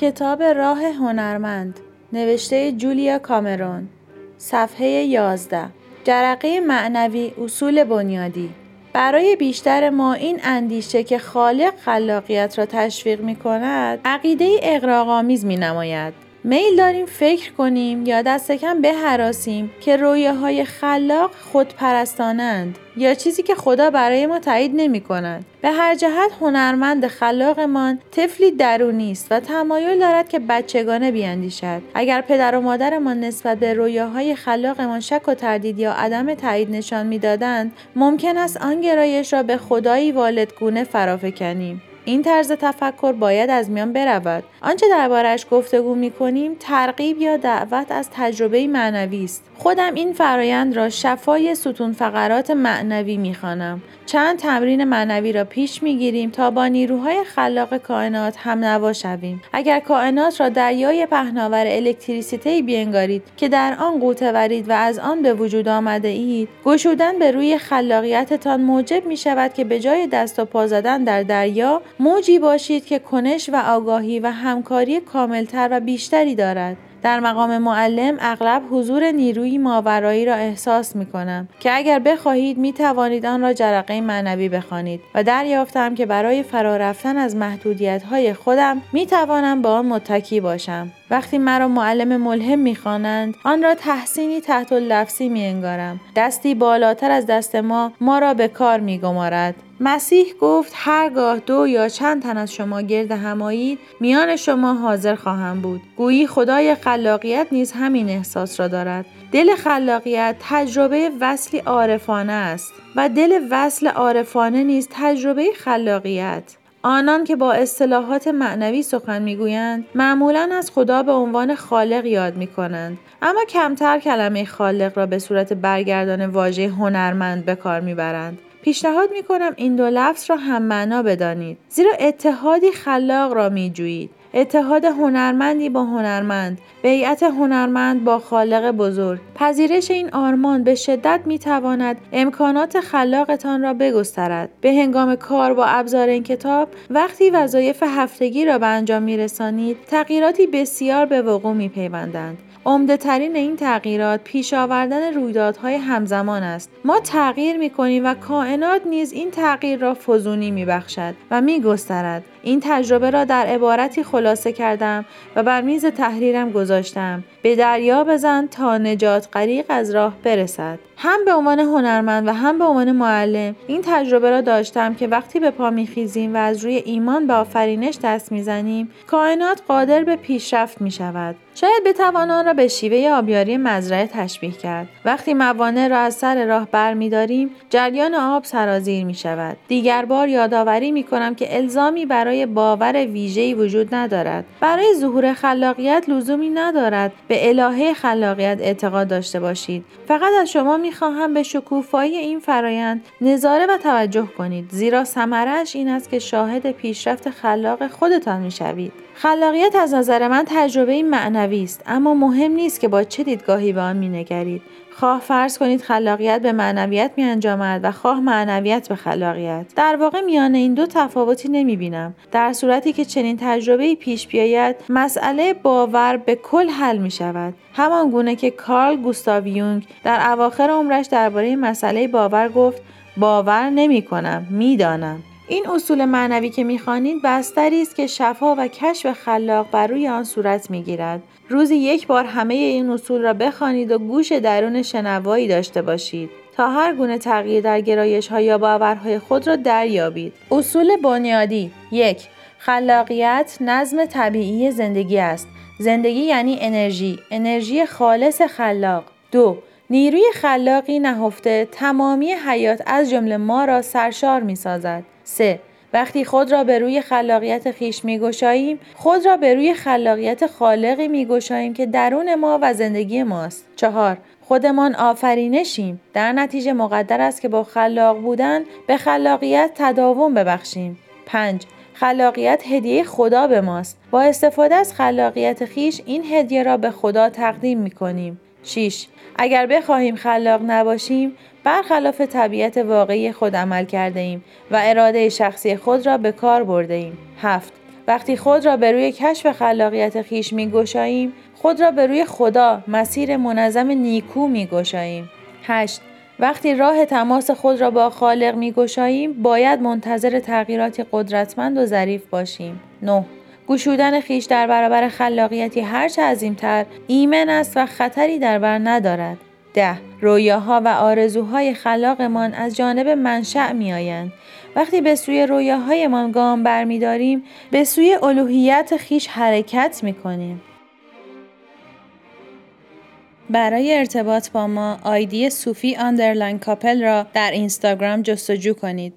کتاب راه هنرمند نوشته جولیا کامرون صفحه 11 جرقه معنوی اصول بنیادی. برای بیشتر ما این اندیشه که خالق خلاقیت را تشویق می کند عقیده اقراغامیز می نماید میل داریم فکر کنیم یا دست کم بهراسیم که رویاهای خلاق خودپرستانند یا چیزی که خدا برای ما تایید نمی کند. به هر جهت هنرمند خلاقمان طفلی درونی است و تمایل دارد که بچگانه بیاندیشد اگر پدر و مادرمان نسبت به رویاهای خلاقمان شک و تردید یا عدم تایید نشان می‌دادند ممکن است آن گرایش را به خدایی والدگونه فرافکنیم این طرز تفکر باید از میان برود. آنچه دربارهش گفتگو می کنیم ترغیب یا دعوت از تجربه معنوی است. خودم این فرایند را شفای ستون فقرات معنوی می‌خوانم. چند تمرین معنوی را پیش می‌گیریم تا با نیروهای خلاق کائنات هم نوا شویم. اگر کائنات را دریای پهناور الکتریسیته بینگارید که در آن قوطه ورید و از آن به وجود آمده اید گشودن به روی خلاقیتتان موجب می شود که به جای دست و پا زدن در دریا موجی باشید که کنش و آگاهی و همکاری کاملتر و بیشتری دارد. در مقام معلم اغلب حضور نیروی ماورایی را احساس می کنم که اگر بخواهید می توانید آن را جرقه معنوی بخوانید و دریافتم که برای فرا رفتن از محدودیت های خودم می توانم با آن متکی باشم وقتی مرا معلم ملهم می‌خوانند آن را تحسینی تحت لفظی می انگارم. دستی بالاتر از دست ما ما را به کار می گمارد. مسیح گفت هرگاه دو یا چند تن از شما گرد همایید میان شما حاضر خواهم بود. گویی خدای خلاقیت نیز همین احساس را دارد. دل خلاقیت تجربه وصلی عارفانه است و دل وصل عارفانه نیز تجربه خلاقیت. آنان که با اصطلاحات معنوی سخن می‌گویند معمولا از خدا به عنوان خالق یاد می کنند اما کمتر کلمه خالق را به صورت برگردان واژه هنرمند به کار می‌برند. پیشنهاد می کنم این دو لفظ را هم معنا بدانید زیرا اتحادی خلاق را می جویید. اتحاد هنرمندی با هنرمند بیعت هنرمند با خالق بزرگ. پذیرش این آرمان به شدت می تواند امکانات خلاقتان را بگسترد. به هنگام کار با ابزار این کتاب وقتی وظایف هفتگی را به انجام می رسانید تغییراتی بسیار به وقوع می پیوندند عمده ترین این تغییرات پیش آوردن رویدادهای همزمان است. ما تغییر می کنیم و کائنات نیز این تغییر را فزونی می بخشد و می گسترد این تجربه را در عبارتی خلاصه کردم و بر میز تحریرم گذاشتم. به دریا بزن تا نجات غریق از راه برسد. هم به عنوان هنرمند و هم به عنوان معلم این تجربه را داشتم که وقتی به پا میخیزیم و از روی ایمان به آفرینش دست می‌زنیم کائنات قادر به پیشرفت می شود شاید بتوان آن را به شیوه آبیاری مزرعه تشبیه کرد. وقتی موانع را از سر راه برمیداریم جریان آب سرازیر می شود دیگر بار یادآوری می کنم که الزامی برای باور ویژه‌ای وجود ندارد. برای ظهور خلاقیت لزومی ندارد. به الهه خلاقیت اعتقاد داشته باشید. فقط از شما می‌خواهم به شکوفایی این فرایند نظاره و توجه کنید. زیرا ثمرش این است که شاهد پیشرفت خلاق خودتان می‌شوید. خلاقیت از نظر من تجربه معنوی است اما مهم نیست که با چه دیدگاهی به آن مینگرید. خواه فرض کنید خلاقیت به معنویت می انجامد و خواه معنویت به خلاقیت. در واقع میان این دو تفاوتی نمی بینم در صورتی که چنین تجربه پیش بیاید مسئله باور به کل حل می شود همان گونه که کارل گوستاو یونگ در اواخر عمرش درباره مسئله باور گفت باور نمی کنم می دانم. این اصول معنوی که می‌خوانید بستری است که شفا و کشف خلاق بر روی آن صورت می‌گیرد. روزی یک بار همه این اصول را بخوانید و گوش درون شنوایی داشته باشید تا هر گونه تغییر در گرایش ها یا باورهای خود را دریابید. اصول بنیادی یک خلاقیت نظم طبیعی زندگی است. زندگی یعنی انرژی انرژی خالص خلاق. دو نیروی خلاقی نهفته تمامی حیات از جمله ما را سرشار می سازد 3. وقتی خود را به روی خلاقیت خیش می گشاییم خود را به روی خلاقیت خالقی می گشاییم که درون ما و زندگی ماست. 4. خودمان آفرینشیم در نتیجه مقدر است که با خلاق بودن به خلاقیت تداوم ببخشیم 5. خلاقیت هدیه خدا به ماست با استفاده از خلاقیت خیش این هدیه را به خدا تقدیم می کنیم 6. اگر بخواهیم خلاق نباشیم برخلاف طبیعت واقعی خود عمل کرده ایم و اراده شخصی خود را به کار برده ایم. 7. وقتی خود را به روی کشف خلاقیت خیش می گشاییم خود را به روی خدا مسیر منظم نیکو می گشاییم 8. وقتی راه تماس خود را با خالق می گشاییم باید منتظر تغییراتی قدرتمند و ظریف باشیم 9. گشودن خیش در برابر خلاقیتی هرچه عظیمتر ایمن است و خطری در بر ندارد ده رویاها و آرزوهای خلاقمان از جانب منشأ می آیند. وقتی به سوی رویاهایمان گام برمیداریم به سوی الوهیت خیش حرکت می کنیم. برای ارتباط با ما آیدی صوفی underline couple را در اینستاگرام جستجو کنید.